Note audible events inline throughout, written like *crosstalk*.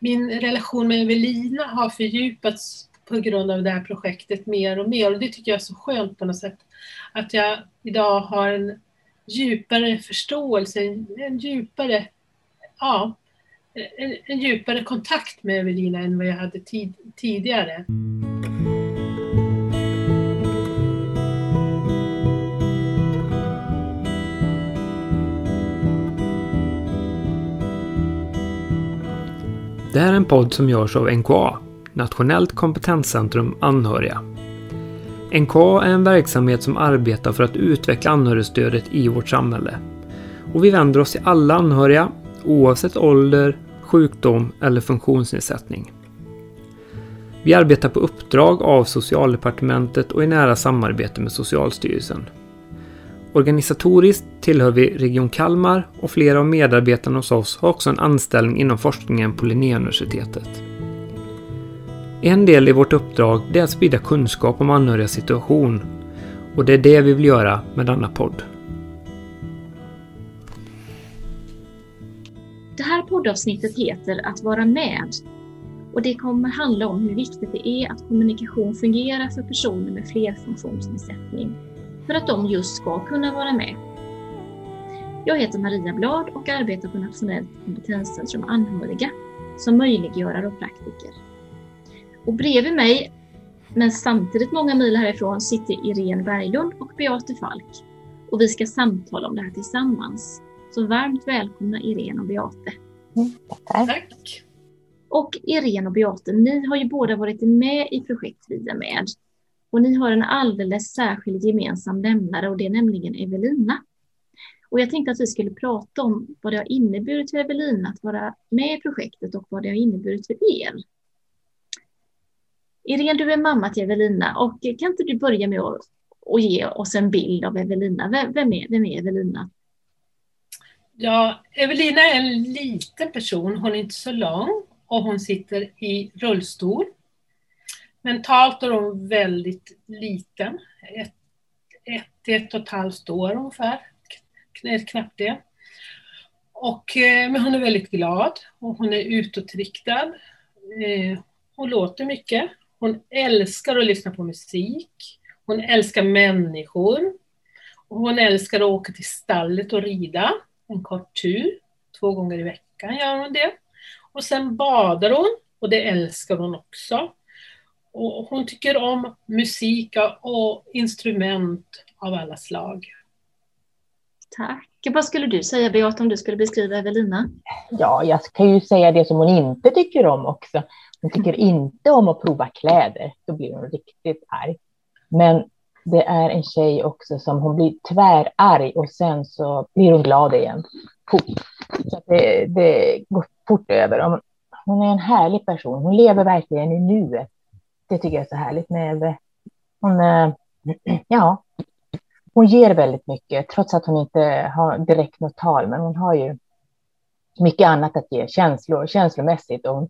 min relation med Evelina har fördjupats på grund av det här projektet mer och mer och det tycker jag är så skönt på något sätt. Att jag idag har en djupare förståelse, en djupare, ja, en, en djupare kontakt med Evelina än vad jag hade tid, tidigare. Det här är en podd som görs av NKA, Nationellt kompetenscentrum anhöriga. NKA är en verksamhet som arbetar för att utveckla anhörigstödet i vårt samhälle. Och vi vänder oss till alla anhöriga, oavsett ålder, sjukdom eller funktionsnedsättning. Vi arbetar på uppdrag av Socialdepartementet och i nära samarbete med Socialstyrelsen. Organisatoriskt tillhör vi Region Kalmar och flera av medarbetarna hos oss har också en anställning inom forskningen på Linnéuniversitetet. En del i vårt uppdrag är att sprida kunskap om anhörigas situation och det är det vi vill göra med denna podd. Det här poddavsnittet heter Att vara med och det kommer handla om hur viktigt det är att kommunikation fungerar för personer med flerfunktionsnedsättning för att de just ska kunna vara med. Jag heter Maria Blad och arbetar på Nationellt kompetenscentrum anhöriga som möjliggörare och praktiker. Och bredvid mig, men samtidigt många mil härifrån, sitter Irene Berglund och Beate Falk. Och vi ska samtala om det här tillsammans. Så varmt välkomna Irene och Beate. Mm, tack. Och Irene och Beate, ni har ju båda varit med i projekt Vi är med. Och ni har en alldeles särskild gemensam nämnare och det är nämligen Evelina. Och jag tänkte att vi skulle prata om vad det har inneburit för Evelina att vara med i projektet och vad det har inneburit för er. Irene, du är mamma till Evelina och kan inte du börja med att, och ge oss en bild av Evelina? Vem är, vem är Evelina? Ja, Evelina är en liten person. Hon är inte så lång och hon sitter i rullstol. Mentalt är hon väldigt liten. Ett, ett, ett och ett halvt år ungefär. Knappt det. Och, eh, men hon är väldigt glad och hon är utåtriktad. Eh, hon låter mycket. Hon älskar att lyssna på musik. Hon älskar människor. Och hon älskar att åka till stallet och rida en kort tur. Två gånger i veckan gör hon det. Och sen badar hon och det älskar hon också. Och hon tycker om musik och instrument av alla slag. Tack. Vad skulle du säga Beata om du skulle beskriva Evelina? Ja, jag kan ju säga det som hon inte tycker om också. Hon tycker inte om att prova kläder, då blir hon riktigt arg. Men det är en tjej också som hon blir tvärarg och sen så blir hon glad igen. Så det, det går fort över. Hon är en härlig person. Hon lever verkligen i nuet. Det tycker jag är så härligt med Hon, eh, *clears throat* ja, hon ger väldigt mycket, trots att hon inte har direkt något tal, men hon har ju mycket annat att ge, känslor, känslomässigt. Och hon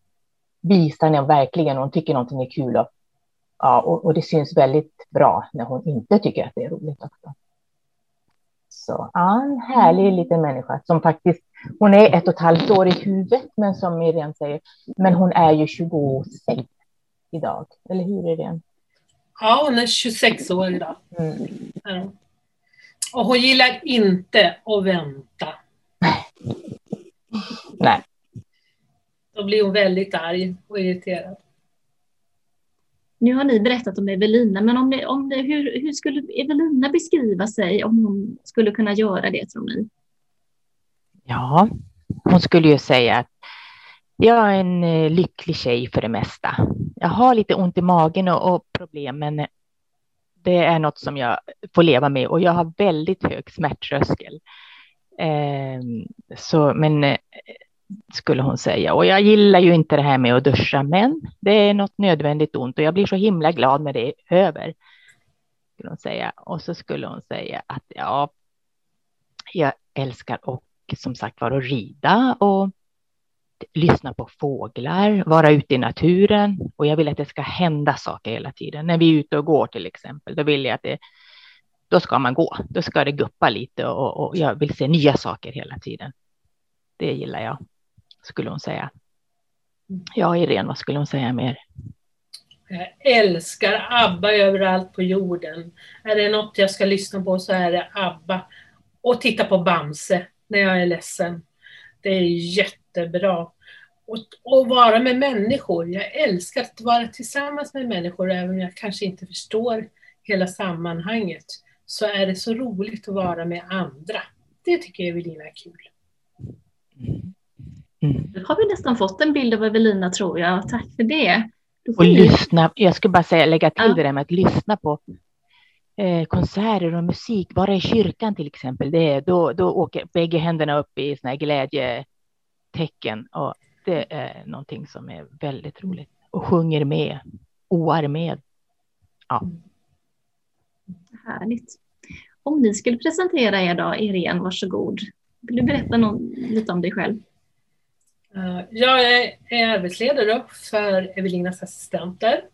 visar när verkligen hon tycker någonting är kul. Och, ja, och, och, det syns väldigt bra när hon inte tycker att det är roligt också. Så ja, en härlig liten människa som faktiskt, hon är ett och ett halvt år i huvudet, men som Miriam säger, men hon är ju 26 idag, eller hur är det? Ja, hon är 26 år idag. Mm. Ja. Och hon gillar inte att vänta. Nej. Då blir hon väldigt arg och irriterad. Nu har ni berättat om Evelina, men om det, om det, hur, hur skulle Evelina beskriva sig om hon skulle kunna göra det, tror ni? Ja, hon skulle ju säga att jag är en eh, lycklig tjej för det mesta. Jag har lite ont i magen och, och problem, men det är något som jag får leva med och jag har väldigt hög smärttröskel. Eh, så, men eh, skulle hon säga. Och jag gillar ju inte det här med att duscha, men det är något nödvändigt ont och jag blir så himla glad när det är över. Skulle hon säga. Och så skulle hon säga att ja, jag älskar och som sagt var att rida och lyssna på fåglar, vara ute i naturen och jag vill att det ska hända saker hela tiden. När vi är ute och går till exempel, då vill jag att det, då ska man gå, då ska det guppa lite och, och jag vill se nya saker hela tiden. Det gillar jag, skulle hon säga. Ja, Irene, vad skulle hon säga mer? Jag älskar ABBA överallt på jorden. Är det något jag ska lyssna på så är det ABBA. Och titta på Bamse när jag är ledsen. Det är jättebra. Och, och vara med människor. Jag älskar att vara tillsammans med människor även om jag kanske inte förstår hela sammanhanget. Så är det så roligt att vara med andra. Det tycker Evelina är kul. Mm. Nu har vi nästan fått en bild av Evelina tror jag. Tack för det. Och lyssna, jag skulle bara säga, lägga till ja. det där med att lyssna på eh, konserter och musik, bara i kyrkan till exempel, det är, då, då åker bägge händerna upp i såna här glädjetecken och det är någonting som är väldigt roligt och sjunger med, oar med. Ja. Härligt. Om ni skulle presentera er då, Irene, varsågod. Vill du berätta någon, lite om dig själv? Uh, jag är arbetsledare för Evelinas assistenter.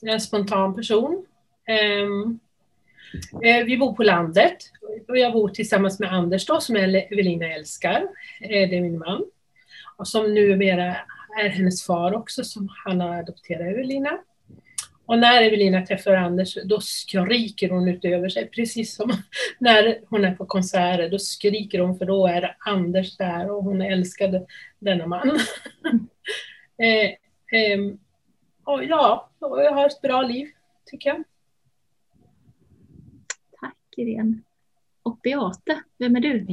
Jag är en spontan person. Eh, vi bor på landet och jag bor tillsammans med Anders då, som Evelina älskar. Eh, det är min man. Och som numera är hennes far också, som han har adopterat Evelina. Och när Evelina träffar Anders, då skriker hon utöver sig, precis som *laughs* när hon är på konserter. Då skriker hon, för då är Anders där och hon älskade denna man. *laughs* eh, eh, och ja, och jag har ett bra liv, tycker jag. Irene. Och Beate, vem är du?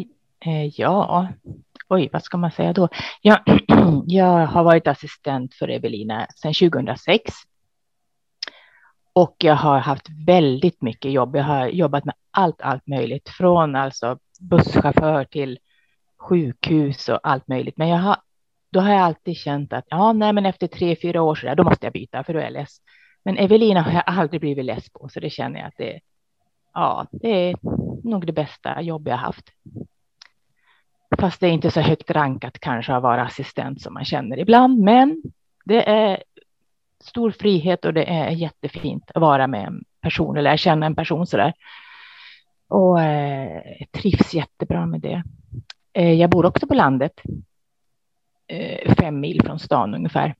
Eh, ja, oj, vad ska man säga då? Jag, *clears throat* jag har varit assistent för Evelina sedan 2006. Och jag har haft väldigt mycket jobb. Jag har jobbat med allt, allt möjligt, från alltså busschaufför till sjukhus och allt möjligt. Men jag har, då har jag alltid känt att ja, nej, men efter tre, fyra år så där, då måste jag byta för då är jag less. Men Evelina har jag aldrig blivit less på, så det känner jag att det, ja, det är nog det bästa jobb jag haft. Fast det är inte så högt rankat kanske att vara assistent som man känner ibland, men det är stor frihet och det är jättefint att vara med en person eller känna en person så där. Och eh, trivs jättebra med det. Eh, jag bor också på landet, eh, fem mil från stan ungefär.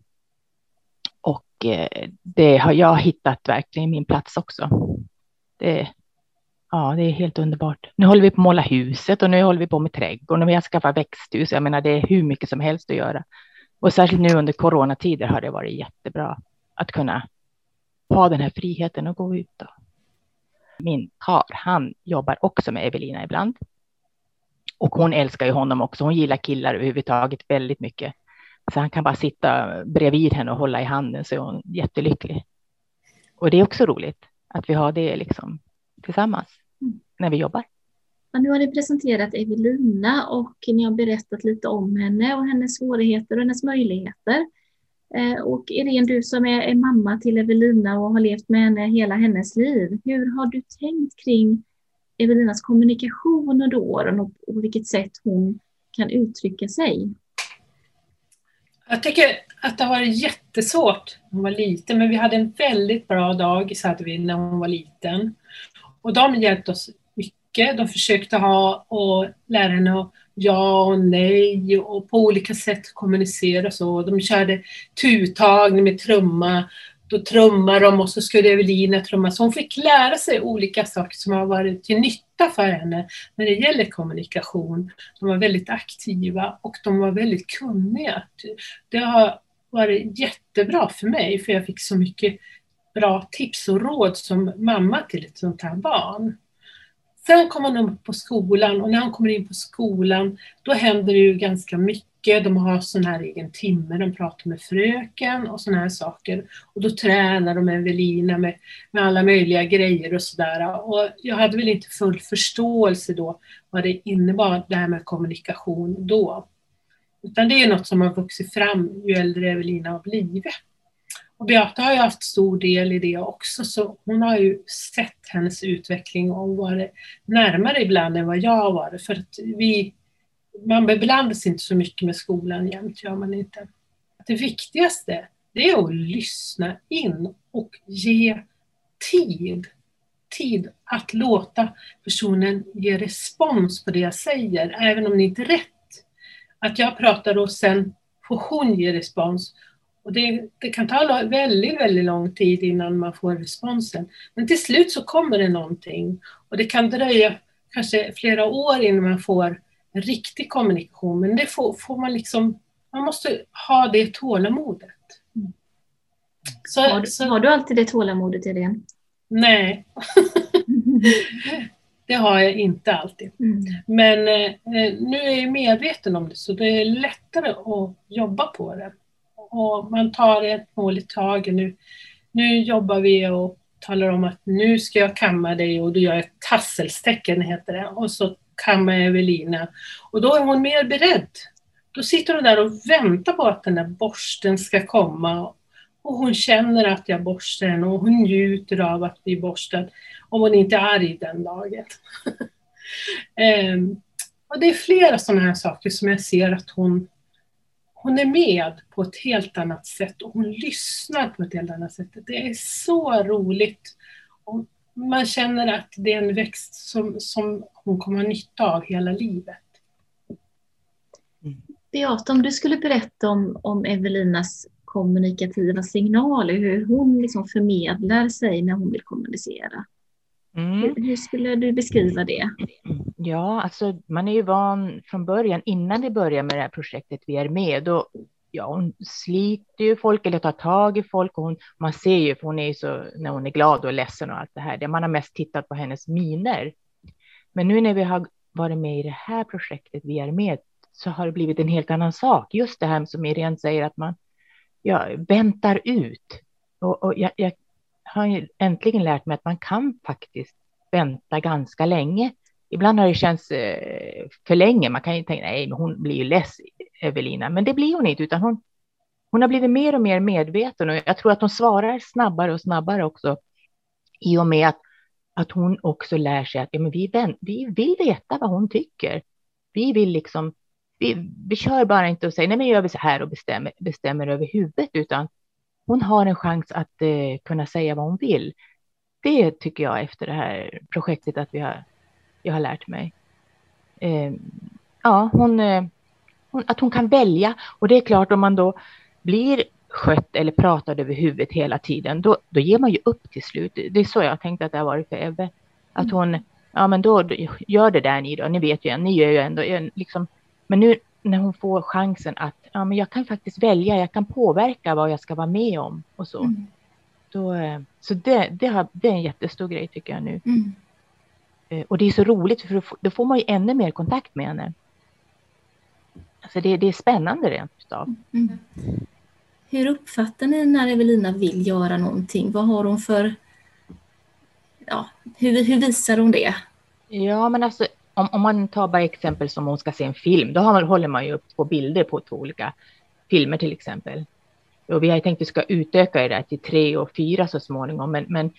Och eh, det har jag hittat verkligen min plats också. Det, ja, det är helt underbart. Nu håller vi på att måla huset och nu håller vi på med trädgården och vi har skaffat växthus. Jag menar, det är hur mycket som helst att göra. Och särskilt nu under coronatider har det varit jättebra att kunna ha den här friheten och gå ut. Då. Min kar, han jobbar också med Evelina ibland. Och hon älskar ju honom också. Hon gillar killar överhuvudtaget väldigt mycket. Så han kan bara sitta bredvid henne och hålla i handen så är hon jättelycklig. Och det är också roligt att vi har det liksom tillsammans när vi jobbar. Ja, nu har ni presenterat Evelina och ni har berättat lite om henne och hennes svårigheter och hennes möjligheter. Eh, och Irene, du som är, är mamma till Evelina och har levt med henne hela hennes liv, hur har du tänkt kring Evelinas kommunikation under åren och på vilket sätt hon kan uttrycka sig? Jag tycker att det har varit jättesvårt när hon var liten, men vi hade en väldigt bra dagis hade vi när hon var liten. Och de hjälpte oss mycket. De försökte ha och lära henne att ja och nej och på olika sätt kommunicera så. De körde tutagning med trumma. Då trummade de och så skulle Evelina trumma. Så hon fick lära sig olika saker som har varit till nytta för henne när det gäller kommunikation. De var väldigt aktiva och de var väldigt kunniga. Det har varit jättebra för mig för jag fick så mycket bra tips och råd som mamma till ett sånt här barn. Sen kommer han upp på skolan och när han kommer in på skolan då händer det ju ganska mycket. De har sån här egen timme, de pratar med fröken och såna här saker. Och då tränar de Evelina med, med alla möjliga grejer och sådär. Och jag hade väl inte full förståelse då vad det innebar det här med kommunikation då. Utan det är något som har vuxit fram ju äldre Evelina har blivit. Och Beata har ju haft stor del i det också, så hon har ju sett hennes utveckling och varit närmare ibland än vad jag har varit. För att vi, man beblandas inte så mycket med skolan jämt, gör man inte. Det viktigaste, det är att lyssna in och ge tid. Tid att låta personen ge respons på det jag säger, även om det inte är rätt. Att jag pratar och sen får hon ge respons. Och det, det, kan ta väldigt, väldigt lång tid innan man får responsen. Men till slut så kommer det någonting. Och det kan dröja kanske flera år innan man får en riktig kommunikation. Men det får, får man liksom, man måste ha det tålamodet. Så, har, du, så, har du alltid det tålamodet, Irene? Nej. *laughs* det har jag inte alltid. Mm. Men eh, nu är jag medveten om det så det är lättare att jobba på det. Och man tar ett mål i taget. Nu, nu jobbar vi och talar om att nu ska jag kamma dig och då gör jag ett tasselstecken heter det. Och så kammar jag Evelina. Och då är hon mer beredd. Då sitter hon där och väntar på att den där borsten ska komma och hon känner att jag borstar henne och hon njuter av att bli borstad om hon inte är arg den dagen. um, *laughs* och det är flera sådana här saker som jag ser att hon, hon är med på ett helt annat sätt och hon lyssnar på ett helt annat sätt. Det är så roligt. Och man känner att det är en växt som, som hon kommer ha nytta av hela livet. Beata, om du skulle berätta om, om Evelinas kommunikativa signaler, hur hon liksom förmedlar sig när hon vill kommunicera. Mm. Hur, skulle du beskriva det? Ja, alltså man är ju van från början, innan det börjar med det här projektet Vi är med, då, ja, hon sliter ju folk eller tar tag i folk och hon, man ser ju, för hon är ju så, när hon är glad och ledsen och allt det här, det man har mest tittat på hennes miner. Men nu när vi har varit med i det här projektet Vi är med, så har det blivit en helt annan sak. Just det här som Irene säger, att man jag väntar ut. Och, och jag, jag, har jag äntligen lärt mig att man kan faktiskt vänta ganska länge. Ibland har det känts eh, för länge. Man kan ju tänka, nej, men hon blir ju less, Evelina. Men det blir hon inte, utan hon, hon har blivit mer och mer medveten. Och jag tror att hon svarar snabbare och snabbare också. I och med att, att hon också lär sig att ja, men vi, vi vill veta vad hon tycker. Vi vill liksom vi, vi kör bara inte och säger nej men gör vi så här och bestämmer, bestämmer över huvudet, utan hon har en chans att eh, kunna säga vad hon vill. Det tycker jag efter det här projektet att vi har, jag har lärt mig. Eh, ja, hon, eh, hon, att hon kan välja och det är klart om man då blir skött eller pratar över huvudet hela tiden, då, då ger man ju upp till slut. Det är så jag tänkte att det har varit för Ebbe. Att hon, ja men då, gör det där ni då, ni vet ju, ni gör ju ändå, liksom, men nu när hon får chansen att ja, men jag kan faktiskt välja, jag kan påverka vad jag ska vara med om och så. Mm. Då, eh, så det, det, har, det är en jättestor grej tycker jag nu. Mm. Eh, och det är så roligt för då får man ju ännu mer kontakt med henne. Alltså det, det är spännande rent utav. Mm. Hur uppfattar ni när Evelina vill göra någonting? Vad har hon för... Ja, hur, hur visar hon det? Ja, men alltså om, om man tar bara exempel som hon ska se en film, då har, håller man ju upp två bilder på två olika filmer till exempel. Och vi har tänkt att vi ska utöka det där till tre och fyra så småningom, men, men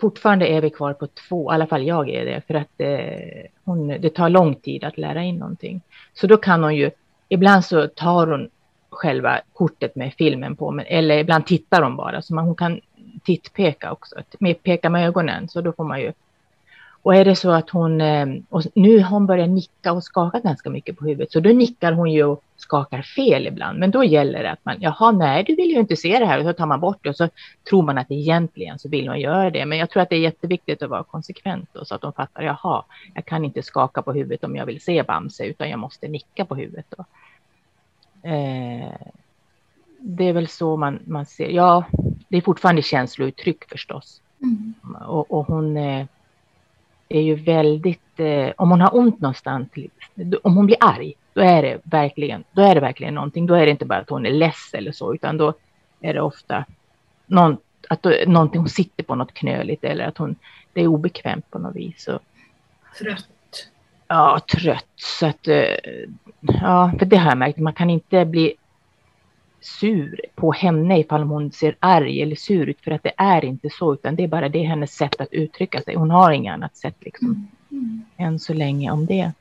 fortfarande är vi kvar på två, i alla fall jag är det, för att eh, hon, det tar lång tid att lära in någonting. Så då kan hon ju, ibland så tar hon själva kortet med filmen på, men, eller ibland tittar hon bara, så man, hon kan tittpeka också, med, peka med ögonen, så då får man ju och är det så att hon, eh, och nu har hon börjat nicka och skaka ganska mycket på huvudet, så då nickar hon ju och skakar fel ibland. Men då gäller det att man, jaha, nej, du vill ju inte se det här, och så tar man bort det och så tror man att egentligen så vill man göra det. Men jag tror att det är jätteviktigt att vara konsekvent då, så att de fattar, jaha, jag kan inte skaka på huvudet om jag vill se Bamse, utan jag måste nicka på huvudet. Då. Eh, det är väl så man, man ser, ja, det är fortfarande känslouttryck förstås. Mm. Och, och hon eh, är ju väldigt, eh, om hon har ont någonstans, om hon blir arg, då är det verkligen, då är det verkligen någonting. Då är det inte bara att hon är less eller så, utan då är det ofta någon, att då, någonting, hon sitter på något knöligt eller att hon, det är obekvämt på något vis. Och, trött. Ja, trött. Så att, eh, ja, för det har jag märkt, man kan inte bli sur på henne ifall hon ser arg eller sur ut, för att det är inte så, utan det är bara det hennes sätt att uttrycka sig. Hon har inget annat sätt liksom, mm. Mm. än så länge om det.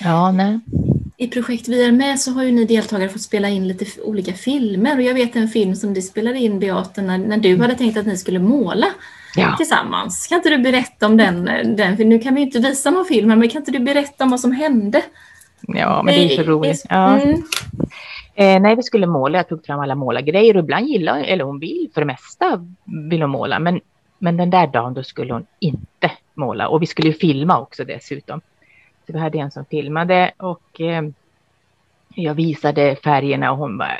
Ja, nej. I projekt Vi är med så har ju ni deltagare fått spela in lite olika filmer och jag vet en film som du spelade in Beata när, när du hade tänkt att ni skulle måla ja. tillsammans. Kan inte du berätta om den, den? För nu kan vi inte visa någon film men kan inte du berätta om vad som hände? Ja, men det är så roligt. Ja. Mm. Eh, nej, vi skulle måla. Jag tog fram alla målargrejer och ibland gillar eller hon vill, för det mesta vill hon måla. Men, men den där dagen då skulle hon inte måla och vi skulle ju filma också dessutom. Så vi hade en som filmade och eh, jag visade färgerna och hon bara,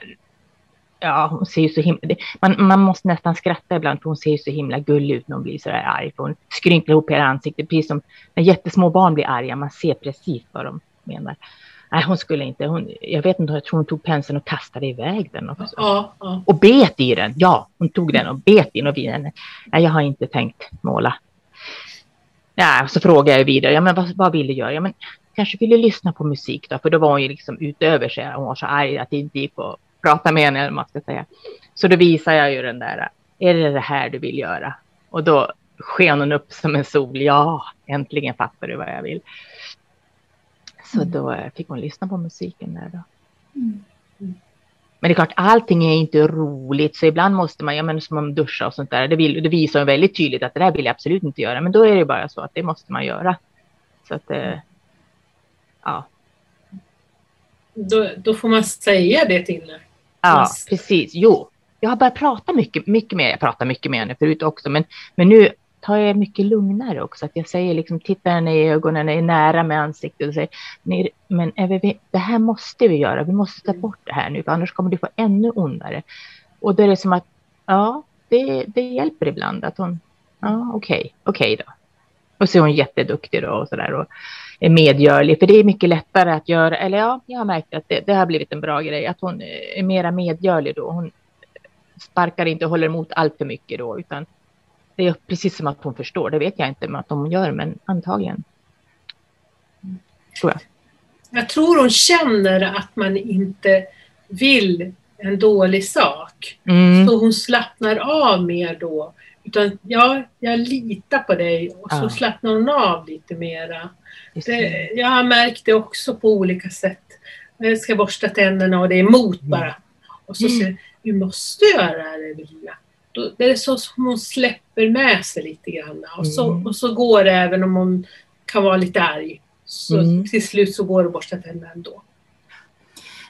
ja, hon ser ju så himla... Man, man måste nästan skratta ibland för hon ser ju så himla gullig ut när hon blir så där arg. För hon skrynklar ihop hela ansiktet, precis som när jättesmå barn blir arga. Man ser precis vad de menar. Nej, hon skulle inte. Hon, jag vet inte, jag tror hon tog penseln och kastade iväg den. Också. Ja, ja. Och bet i den. Ja, hon tog den och bet och vid den. Nej, jag har inte tänkt måla. Ja, så frågade jag vidare, ja, men vad, vad vill du göra? Ja, men kanske ville lyssna på musik då, för då var hon ju liksom utöver sig. Hon var så arg att det inte gick att prata med henne, man ska säga. Så då visar jag ju den där, är det det här du vill göra? Och då sken hon upp som en sol. Ja, äntligen fattar du vad jag vill. Så då fick hon lyssna på musiken där då. Mm. Men det är klart, allting är inte roligt, så ibland måste man, ja men som man duscha och sånt där, det, vill, det visar väldigt tydligt att det där vill jag absolut inte göra, men då är det bara så att det måste man göra. Så att, eh, ja. Då, då får man säga det till henne. Ja, precis. Jo, jag har börjat prata mycket, mycket mer. Jag pratar mycket med henne förut också, men, men nu tar jag mycket lugnare också. Att jag säger liksom, titta henne i ögonen, är nära med ansiktet och säger, men vi, det här måste vi göra. Vi måste ta bort det här nu, för annars kommer du få ännu ondare. Och då är det som att, ja, det, det hjälper ibland att hon, ja, okej, okay, okej okay då. Och så är hon jätteduktig då och sådär och är medgörlig. För det är mycket lättare att göra, eller ja, jag har märkt att det, det har blivit en bra grej, att hon är mera medgörlig då. Hon sparkar inte och håller emot allt för mycket då, utan det är precis som att hon förstår. Det vet jag inte att hon gör, men antagligen. Tror jag. Jag tror hon känner att man inte vill en dålig sak. Mm. Så hon slappnar av mer då. Utan ja, jag litar på dig och så ja. slappnar hon av lite mera. Det, jag har märkt det också på olika sätt. Jag ska borsta tänderna och det är emot mm. bara. Och så säger du måste göra det Evelina. Då, det är så som hon släpper med sig lite grann. Och så, mm. och så går det även om hon kan vara lite arg. Så mm. till slut så går det att borsta tänderna ändå.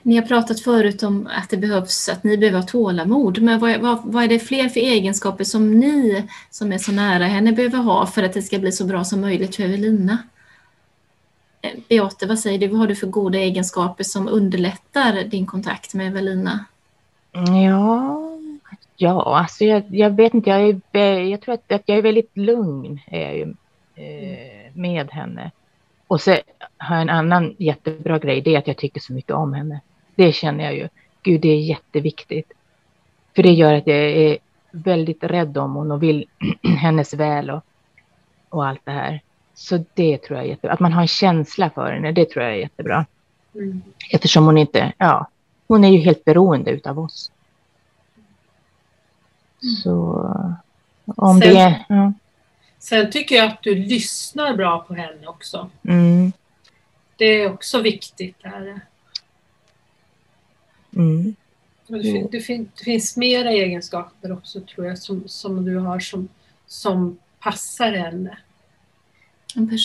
Ni har pratat förut om att det behövs, att ni behöver ha tålamod. Men vad, vad, vad, är det fler för egenskaper som ni som är så nära henne behöver ha för att det ska bli så bra som möjligt för Evelina? Eh, Beate, vad säger du? Vad har du för goda egenskaper som underlättar din kontakt med Evelina? Ja, ja alltså jag, jag vet inte. Jag, är, jag tror att, att jag är väldigt lugn är jag ju, eh, med henne. Och så har jag en annan jättebra grej. Det är att jag tycker så mycket om henne. Det känner jag ju. Gud, det är jätteviktigt. För det gör att jag är väldigt rädd om hon och vill *clears throat* hennes väl och, och allt det här. Så det tror jag är jättebra. Att man har en känsla för henne, det tror jag är jättebra. Mm. Eftersom hon inte, ja, hon är ju helt beroende utav oss. Så om sen, det... Ja. Sen tycker jag att du lyssnar bra på henne också. Mm. Det är också viktigt. Där. Mm. Det, det, fin, det, finns mera egenskaper också tror jag som, som du har som, som passar henne.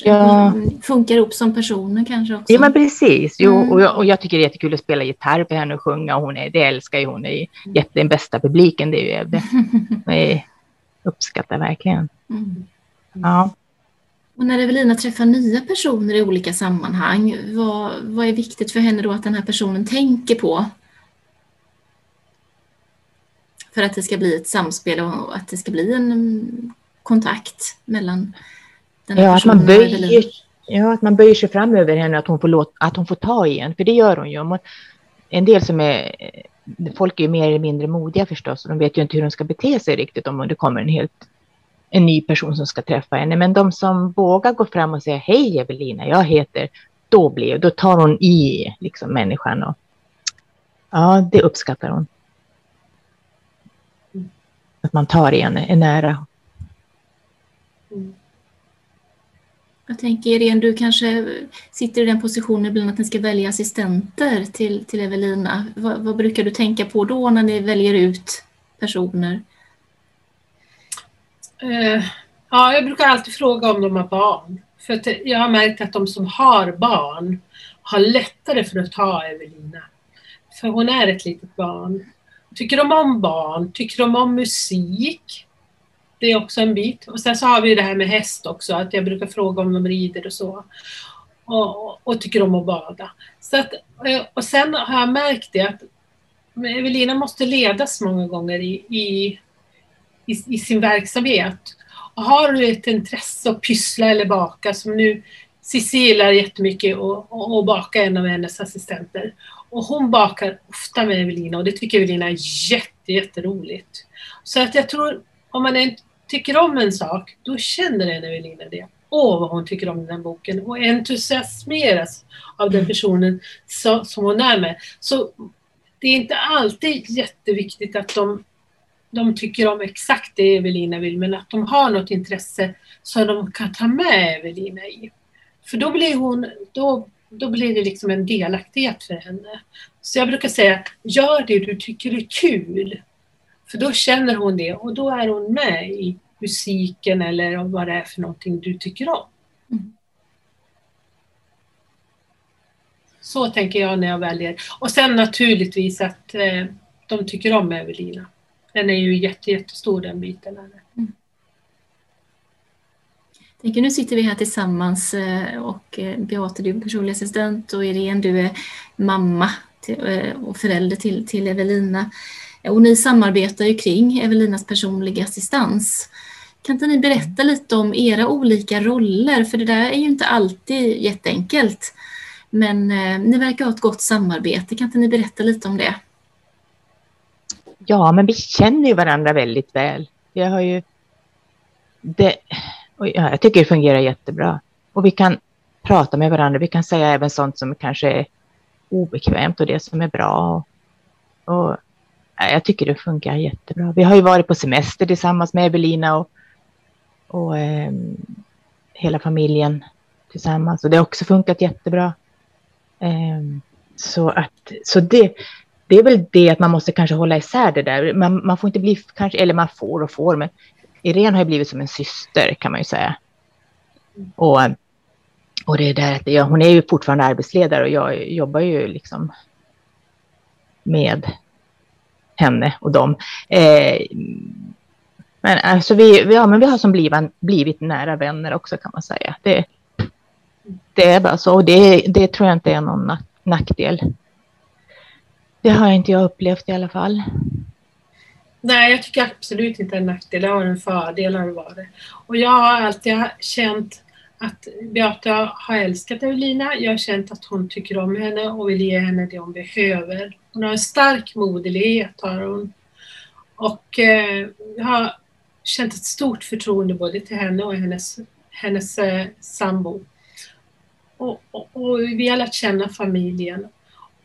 Ja. Funkar ihop som personer kanske också. Ja men precis. Jo, mm. och, jag, och jag tycker det är jättekul att spela gitarr för henne och sjunga. Och hon är, det älskar ju hon. är jätte, den bästa publiken. Det är ju *laughs* det. Jag uppskattar verkligen. Mm. Ja. Och när Evelina träffar nya personer i olika sammanhang, vad, vad är viktigt för henne då att den här personen tänker på? För att det ska bli ett samspel och att det ska bli en kontakt mellan ja, att man böjer, ja, att man böjer sig fram över henne, att hon får, låt, att hon får ta i en, för det gör hon ju. En del som är, folk är ju mer eller mindre modiga förstås, och de vet ju inte hur de ska bete sig riktigt om det kommer en helt en ny person som ska träffa henne. Men de som vågar gå fram och säga hej Evelina, jag heter, då blir då tar hon i liksom människan och ja, det uppskattar hon. Att man tar i henne, är nära. Jag tänker Irene, du kanske sitter i den positionen ibland att ni ska välja assistenter till, till Evelina. Vad, vad brukar du tänka på då när ni väljer ut personer? Uh, ja, jag brukar alltid fråga om de har barn. För att jag har märkt att de som har barn har lättare för att ta Evelina. För hon är ett litet barn. Tycker de om barn? Tycker de om musik? Det är också en bit. Och sen så har vi det här med häst också, att jag brukar fråga om de rider och så. Och, och tycker om att bada. Så att, eh, och sen har jag märkt det att Evelina måste ledas många gånger i, i, i, i sin verksamhet. Och har du ett intresse att pyssla eller baka, som nu Cissi gillar jättemycket att baka, en av hennes assistenter. Och hon bakar ofta med Evelina och det tycker Evelina är jätte, jätteroligt. Så att jag tror, om man tycker om en sak, då känner den Evelina det. Åh, vad hon tycker om den boken och entusiasmeras av den personen som hon är med. Så det är inte alltid jätteviktigt att de, de tycker om exakt det Evelina vill, men att de har något intresse som de kan ta med Evelina i. För då blir hon, då, då blir det liksom en delaktighet för henne. Så jag brukar säga, gör det du tycker är kul. För då känner hon det och då är hon med i musiken eller vad det är för någonting du tycker om. Mm. Så tänker jag när jag väljer. Och sen naturligtvis att eh, de tycker om Evelina. Den är ju jätte, jättestor den biten. Mm. Tänker, nu sitter vi här tillsammans eh, och eh, Beata du är personlig assistent och Irene du är mamma till, eh, och förälder till, till Evelina. Och ni samarbetar ju kring Evelinas personliga assistans. Kan inte ni berätta lite om era olika roller? För det där är ju inte alltid jätteenkelt. Men eh, ni verkar ha ett gott samarbete. Kan inte ni berätta lite om det? Ja, men vi känner ju varandra väldigt väl. Jag har ju... Det, ja, jag tycker det fungerar jättebra. Och vi kan prata med varandra. Vi kan säga även sånt som kanske är obekvämt och det som är bra. Och, och jag tycker det funkar jättebra. Vi har ju varit på semester tillsammans med Evelina och, och eh, hela familjen tillsammans. Och det har också funkat jättebra. Eh, så att, så det, det är väl det att man måste kanske hålla isär det där. Man, man får inte bli, kanske, eller man får och får, men Irene har ju blivit som en syster kan man ju säga. Och, och det är där att ja, hon är ju fortfarande arbetsledare och jag jobbar ju liksom med henne och dem. Eh, men alltså vi, ja, men vi har som blivit, blivit nära vänner också kan man säga. Det, det är bara så. Och det, det tror jag inte är någon nackdel. Det har inte jag upplevt i alla fall. Nej, jag tycker absolut inte en nackdel. Det har en fördel har det varit. Och jag har alltid känt att Beata har älskat Evelina. Jag har känt att hon tycker om henne och vill ge henne det hon behöver. Hon har en stark moderlighet har hon. Och eh, jag har känt ett stort förtroende både till henne och hennes, hennes eh, sambo. Och, och, och, vi har lärt känna familjen.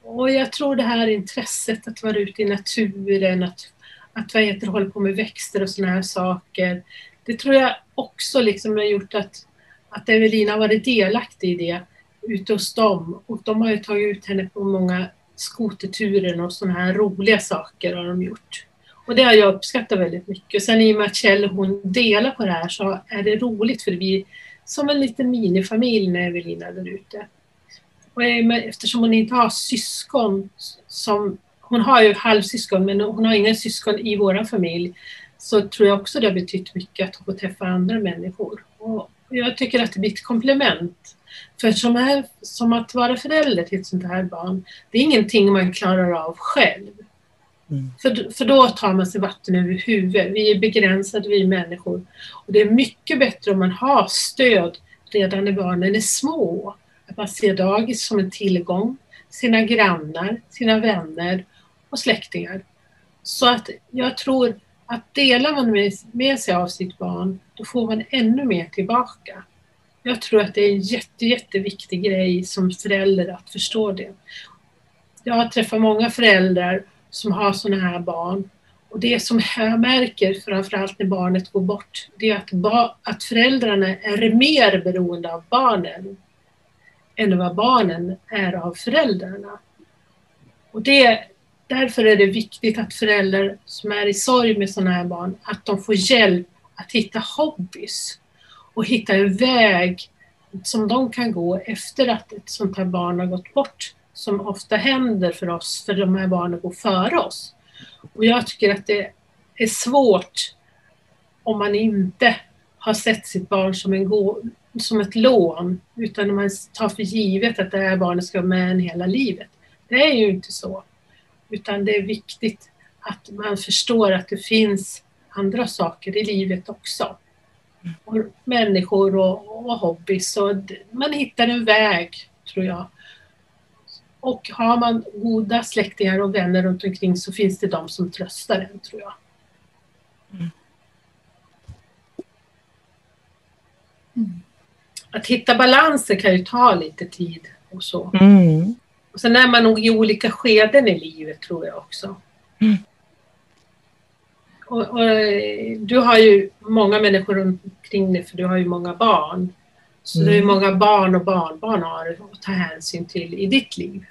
Och jag tror det här intresset att vara ute i naturen, att, att vad heter, hålla på med växter och sådana här saker. Det tror jag också liksom har gjort att, att Evelina har varit delaktig i det ute hos dem. Och de har ju tagit ut henne på många skoterturer och sådana här roliga saker har de gjort. Och det har jag uppskattat väldigt mycket. Sen i och med att Kjell och hon delar på det här så är det roligt för vi som en liten minifamilj när Evelina där ute. Och eftersom hon inte har syskon som hon har ju halvsyskon men hon har inga syskon i vår familj så tror jag också det har betytt mycket att få träffa andra människor. Och jag tycker att det blir ett komplement. För som, här, som att vara förälder till ett sånt här barn, det är ingenting man klarar av själv. Mm. För, för då tar man sig vatten över huvudet. Vi är begränsade, vi människor. Och det är mycket bättre om man har stöd redan när barnen är små. Att man ser dagis som en tillgång, sina grannar, sina vänner och släktingar. Så att jag tror att delar man med, sig av sitt barn, då får man ännu mer tillbaka. Jag tror att det är en jätte, jätteviktig grej som förälder att förstå det. Jag har träffat många föräldrar som har sådana här barn. Och det som jag märker, framförallt när barnet går bort, det är att, att föräldrarna är mer beroende av barnen än vad barnen är av föräldrarna. Och det, därför är det viktigt att föräldrar som är i sorg med sådana här barn, att de får hjälp att hitta hobbys och hitta en väg som de kan gå efter att ett sånt här barn har gått bort som ofta händer för oss, för de här barnen går före oss. Och jag tycker att det är svårt om man inte har sett sitt barn som, en gå, som ett lån, utan man tar för givet att det här barnet ska vara med en hela livet. Det är ju inte så. Utan det är viktigt att man förstår att det finns andra saker i livet också. Och människor och, och hobbys. Och man hittar en väg, tror jag. Och har man goda släktingar och vänner runt omkring så finns det de som tröstar en, tror jag. Mm. Att hitta balansen kan ju ta lite tid och så. Mm. Sen är man nog i olika skeden i livet tror jag också. Mm. Och, och, du har ju många människor runt omkring dig för du har ju många barn. Så mm. det är många barn och barnbarn har att ta hänsyn till i ditt liv.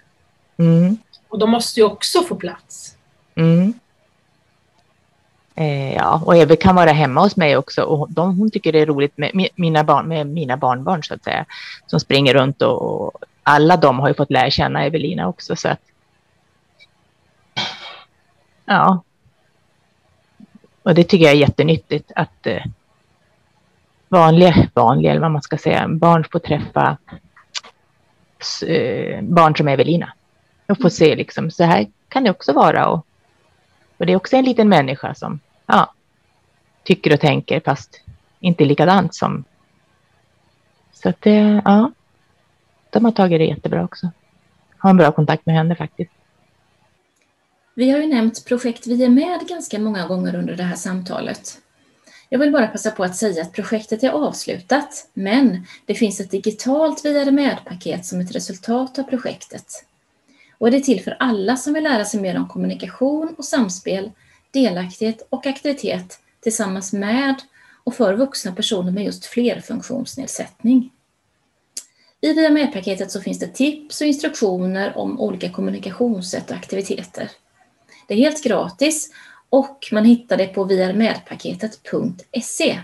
Mm. Och de måste ju också få plats. Mm. Eh, ja, och Eve kan vara hemma hos mig också och de, hon tycker det är roligt med mina, barn, med mina barnbarn så att säga. Som springer runt och, och alla de har ju fått lära känna Evelina också så att. Ja. Och det tycker jag är jättenyttigt att eh, vanliga, vanliga eller vad man ska säga, barn får träffa eh, barn som Evelina. Och får se liksom så här kan det också vara och, och det är också en liten människa som ja, tycker och tänker fast inte likadant som. Så att det, ja, de har tagit det jättebra också. Har en bra kontakt med henne faktiskt. Vi har ju nämnt projekt Vi är med ganska många gånger under det här samtalet. Jag vill bara passa på att säga att projektet är avslutat, men det finns ett digitalt Vi är med-paket som ett resultat av projektet. Och det är till för alla som vill lära sig mer om kommunikation och samspel delaktighet och aktivitet tillsammans med och för vuxna personer med just flerfunktionsnedsättning. I Via med-paketet så finns det tips och instruktioner om olika kommunikationssätt och aktiviteter. Det är helt gratis och man hittar det på viarmedpaketet.se.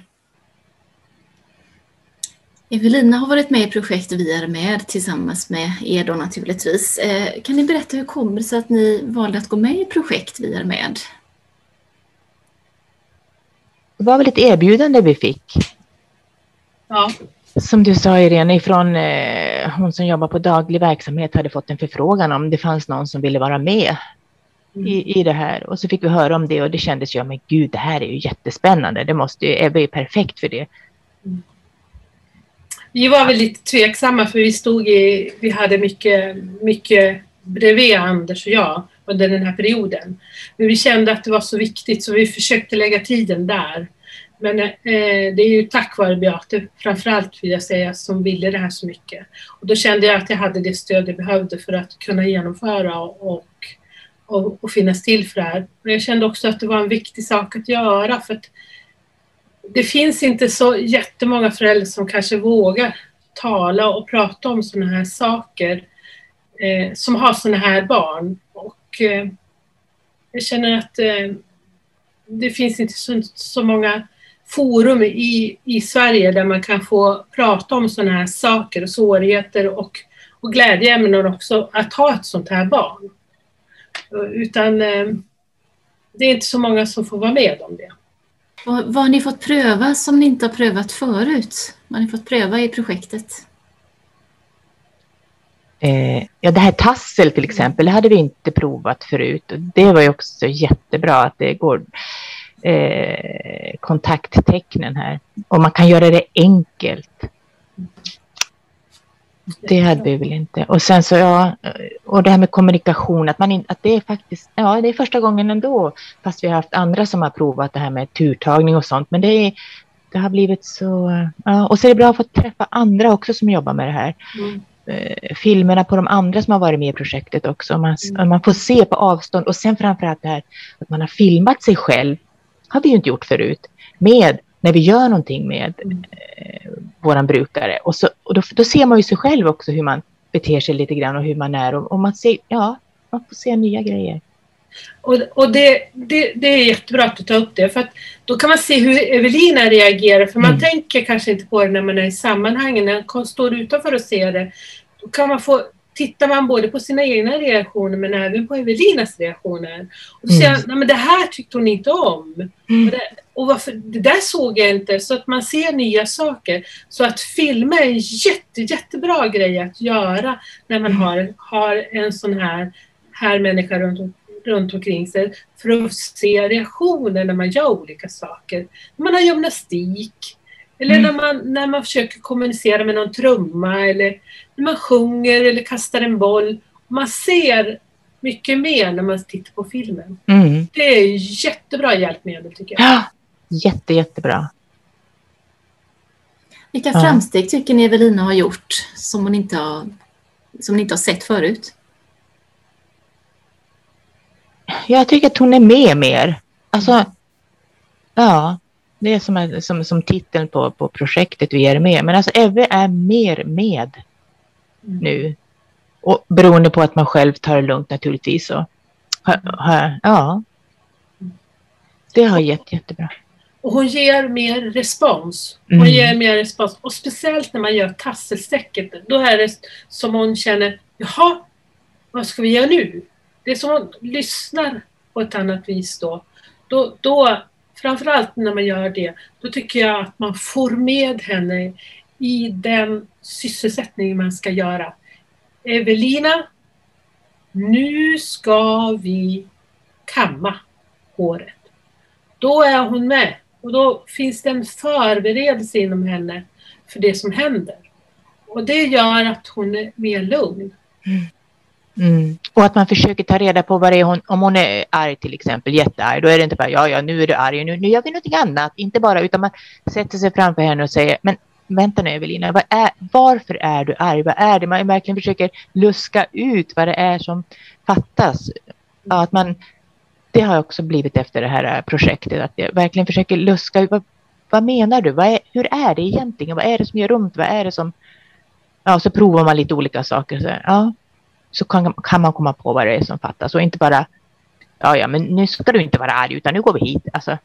Evelina har varit med i projektet Vi är med tillsammans med er då naturligtvis. Eh, kan ni berätta hur kommer det sig att ni valde att gå med i projekt Vi är med? Det var väl ett erbjudande vi fick. Ja. Som du sa Irene, ifrån eh, hon som jobbar på daglig verksamhet hade fått en förfrågan om det fanns någon som ville vara med mm. i, i det här. Och så fick vi höra om det och det kändes ju, men gud, det här är ju jättespännande. Det måste ju, Ebbe är perfekt för det. Mm. Vi var väl lite tveksamma för vi stod i, vi hade mycket, mycket bredvid Anders och jag under den här perioden. Men vi kände att det var så viktigt så vi försökte lägga tiden där. Men eh, det är ju tack vare Beate, framförallt vill jag säga, som ville det här så mycket. Och då kände jag att jag hade det stöd jag behövde för att kunna genomföra och, och, och finnas till för det här. Men jag kände också att det var en viktig sak att göra för att det finns inte så jättemånga föräldrar som kanske vågar tala och prata om sådana här saker eh, som har sådana här barn. Och eh, jag känner att eh, det finns inte så, så många forum i, i Sverige där man kan få prata om sådana här saker och svårigheter och, och glädjeämnen också att ha ett sånt här barn. Utan eh, det är inte så många som får vara med om det. Vad, vad har ni fått pröva som ni inte har prövat förut? Vad har ni fått pröva i projektet? Eh, ja, det här tassel till exempel, det hade vi inte provat förut. Och det var ju också jättebra att det går eh, kontakttecknen här. Och man kan göra det enkelt. Det hade vi väl inte. Och sen så, ja, och det här med kommunikation, att, man in, att det är faktiskt, ja, det är första gången ändå, fast vi har haft andra som har provat det här med turtagning och sånt, men det, är, det har blivit så, ja, och så är det bra att få träffa andra också som jobbar med det här. Mm eh, filmerna på de andra som har varit med i projektet också. Man, mm. man får se på avstånd och sen framförallt det här att man har filmat sig själv. Har vi ju inte gjort förut. Med när vi gör någonting med eh, våran brukare. Och, så, och då, då, ser man ju sig själv också hur man beter sig lite grann och hur man är. Och, och man ser, ja, man får se nya grejer. Och, och det, det, det, är jättebra att du tar upp det, för att då kan man se hur Evelina reagerar, för man mm. tänker kanske inte på det när man är i sammanhangen, när man står utanför och ser det. Då kan man få tittar man både på sina egna reaktioner men även på Evelinas reaktioner. Och då säger Mm. jag, men det här tyckte hon inte om. Mm. Och, det, och varför, det där såg jag inte. Så att man ser nya saker. Så att filma är en jätte, jättebra grej att göra när man Mm. har, har en sån här, här människa runt, om- runt omkring sig. För att se reaktioner när man gör olika saker. När man har gymnastik. Eller Mm. när, man, när man försöker kommunicera med någon trumma eller när man sjunger eller kastar en boll. Man ser mycket mer när man tittar på filmen. Mm. Det är jättebra hjälpmedel tycker jag. Ja, jätte, jättebra. Vilka Ja. framsteg tycker ni Evelina har gjort som hon inte har, som ni inte har sett förut? Jag tycker att hon är med mer. Alltså, ja, det är som, som, som titeln på, på projektet vi är med. Men alltså Evve är mer med nu. Och beroende på att man själv tar det lugnt naturligtvis. Så, ha, ha, ja. Det har gett jättebra. Och hon ger mer respons. Hon Mm. ger mer respons. Och speciellt när man gör tasselsträcket. Då är det som hon känner, jaha, vad ska vi göra nu? Det är som hon lyssnar på ett annat vis då. Då, då framförallt när man gör det, då tycker jag att man får med henne i den sysselsättning man ska göra. Evelina, nu ska vi kamma håret. Då är hon med och då finns det en förberedelse inom henne för det som händer. Och det gör att hon är mer lugn. Mm. Mm. Och att man försöker ta reda på vad det är hon, om hon är arg till exempel, jättearg, då är det inte bara ja, ja, nu är du arg, nu, nu gör vi någonting annat, inte bara, utan man sätter sig framför henne och säger, men vänta nu Evelina, vad är, varför är du arg, vad är det, man verkligen försöker luska ut vad det är som fattas. Ja, att man, det har också blivit efter det här projektet, att jag verkligen försöker luska ut, vad, vad menar du, vad är, hur är det egentligen, vad är det som gör ont, vad är det som, ja, så provar man lite olika saker, så, ja så kan, kan man komma på vad det är som fattas och inte bara ja, ja, men nu ska du inte vara arg utan nu går vi hit. Alltså,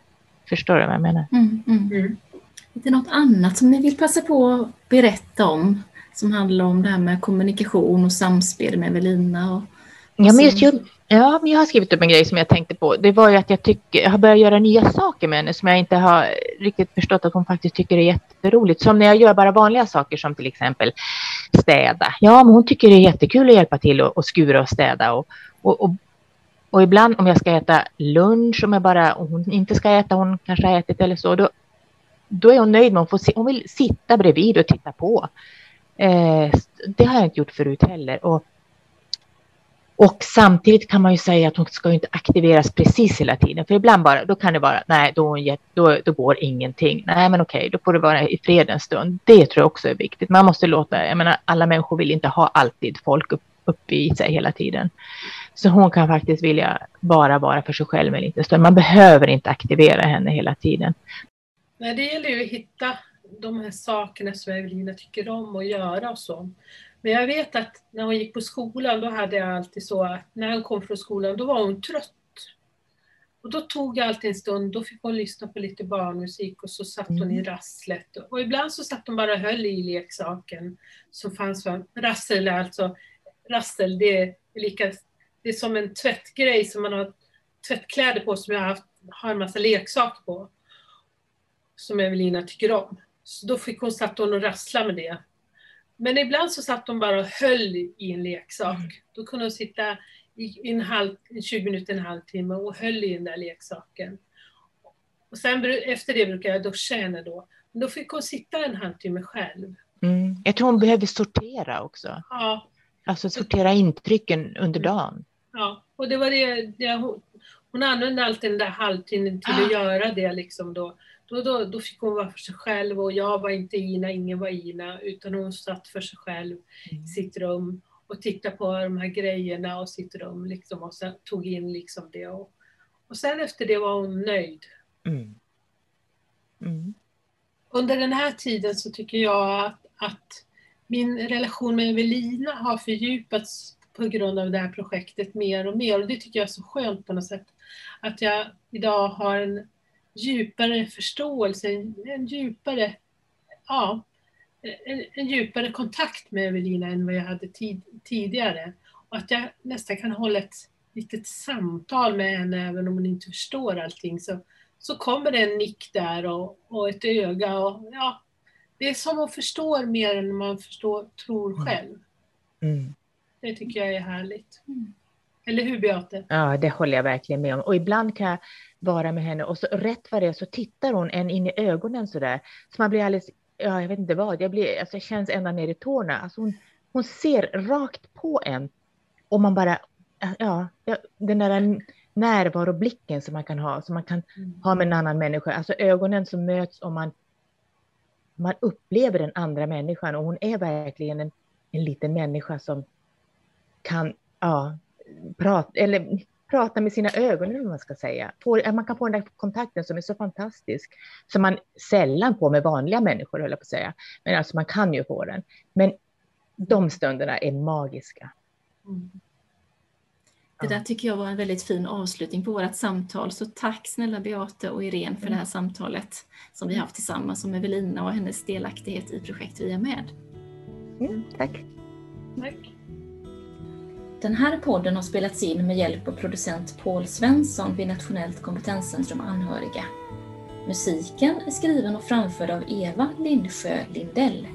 förstår du vad jag menar? Mm, mm. Mm. Är det något annat som ni vill passa på att berätta om? Som handlar om det här med kommunikation och samspel med Evelina? Och, Ja, men just, jag, ja, men jag har skrivit upp en grej som jag tänkte på. Det var ju att jag, tycker, jag har börjat göra nya saker med henne som jag inte har riktigt förstått att hon faktiskt tycker är jätteroligt. Som när jag gör bara vanliga saker som till exempel städa. Ja, men hon tycker det är jättekul att hjälpa till och, och skura och städa. Och, och, och, och ibland om jag ska äta lunch, om jag bara, om hon inte ska äta, hon kanske har ätit eller så, då, då är hon nöjd med att hon, får hon vill sitta bredvid och titta på. Eh, det har jag inte gjort förut heller. Och, och samtidigt kan man ju säga att hon ska ju inte aktiveras precis hela tiden. För ibland bara, då kan det vara, nej, då, då, då går ingenting. Nej, men okej, då får det vara i fred en stund. Det tror jag också är viktigt. Man måste låta, jag menar, alla människor vill inte ha alltid folk upp, uppe i sig hela tiden. Så hon kan faktiskt vilja bara vara för sig själv en liten stund. Man behöver inte aktivera henne hela tiden. Nej, det gäller ju att hitta de här sakerna som Evelina tycker om att göra och så. Men jag vet att när hon gick på skolan, då hade jag alltid så att när hon kom från skolan, då var hon trött. Och då tog jag alltid en stund, då fick hon lyssna på lite barnmusik och så satt hon i Mm. rasslet. Och ibland så satt hon bara och höll i leksaken som fanns för rassel är alltså, rassel det är lika, det är som en tvättgrej som man har tvättkläder på som jag har, haft, har en massa leksaker på som Evelina tycker om. Så då fick hon, satt hon och rassla med det. Men ibland så satt hon bara och höll i en leksak. Då kunde hon sitta i en halv, 20 minuter, en halvtimme och höll i den där leksaken. Och sen efter det brukar jag duscha henne då. Men då fick hon sitta en halvtimme själv. Mm. Jag tror hon behöver sortera också. Ja, Alltså sortera intrycken under dagen. ja. Och det var det, det hon, hon använde alltid den där halvtimmen till att göra det liksom då. Då, då. då fick hon vara för sig själv och jag var inte Ina, ingen var Ina, utan hon satt för sig själv i sitt rum och tittade på de här grejerna och sitt rum liksom och sen tog in liksom det. Och, och sen efter det var hon nöjd. Mm. Mm. Under den här tiden så tycker jag att, att min relation med Evelina har fördjupats på grund av det här projektet mer och mer och det tycker jag är så skönt på något sätt. Att jag idag har en djupare förståelse, en, djupare, ja, en, en djupare kontakt med Evelina än vad jag hade tid, tidigare. Och att jag nästan kan hålla ett litet samtal med henne även om hon inte förstår allting. Så, så kommer det en nick där och, och ett öga. Och, ja, det är som att förstå mer än man förstår, tror mm. själv. Mm. Det tycker jag är härligt. Mm. Eller hur Beate? Ja, det håller jag verkligen med om. Och ibland kan jag vara med henne och så rätt vad det är så tittar hon en in i ögonen så där. Så man blir alldeles, ja jag vet inte vad, jag blir, alltså jag känns ända ner i tårna. Alltså hon, hon ser rakt på en. Och man bara, ja, den där närvaroblicken som man kan ha, som man kan mm. ha med en annan människa. Alltså ögonen som möts och man, man upplever den andra människan och hon är verkligen en, en liten människa som kan, ja, prata, eller prata med sina ögon, eller vad man ska säga. Få, man kan få den där kontakten som är så fantastisk, som man sällan får med vanliga människor, höll jag på att säga. Men alltså man kan ju få den. Men de stunderna är magiska. Mm. Det där tycker jag var en väldigt fin avslutning på vårt samtal. Så tack snälla Beate och Irene för det här samtalet som vi haft tillsammans om Evelina och hennes delaktighet i projekt Vi är med. Mm, tack. Tack. Den här podden har spelats in med hjälp av producent Paul Svensson vid Nationellt kompetenscentrum anhöriga. Musiken är skriven och framförd av Eva Lindsjö Lindell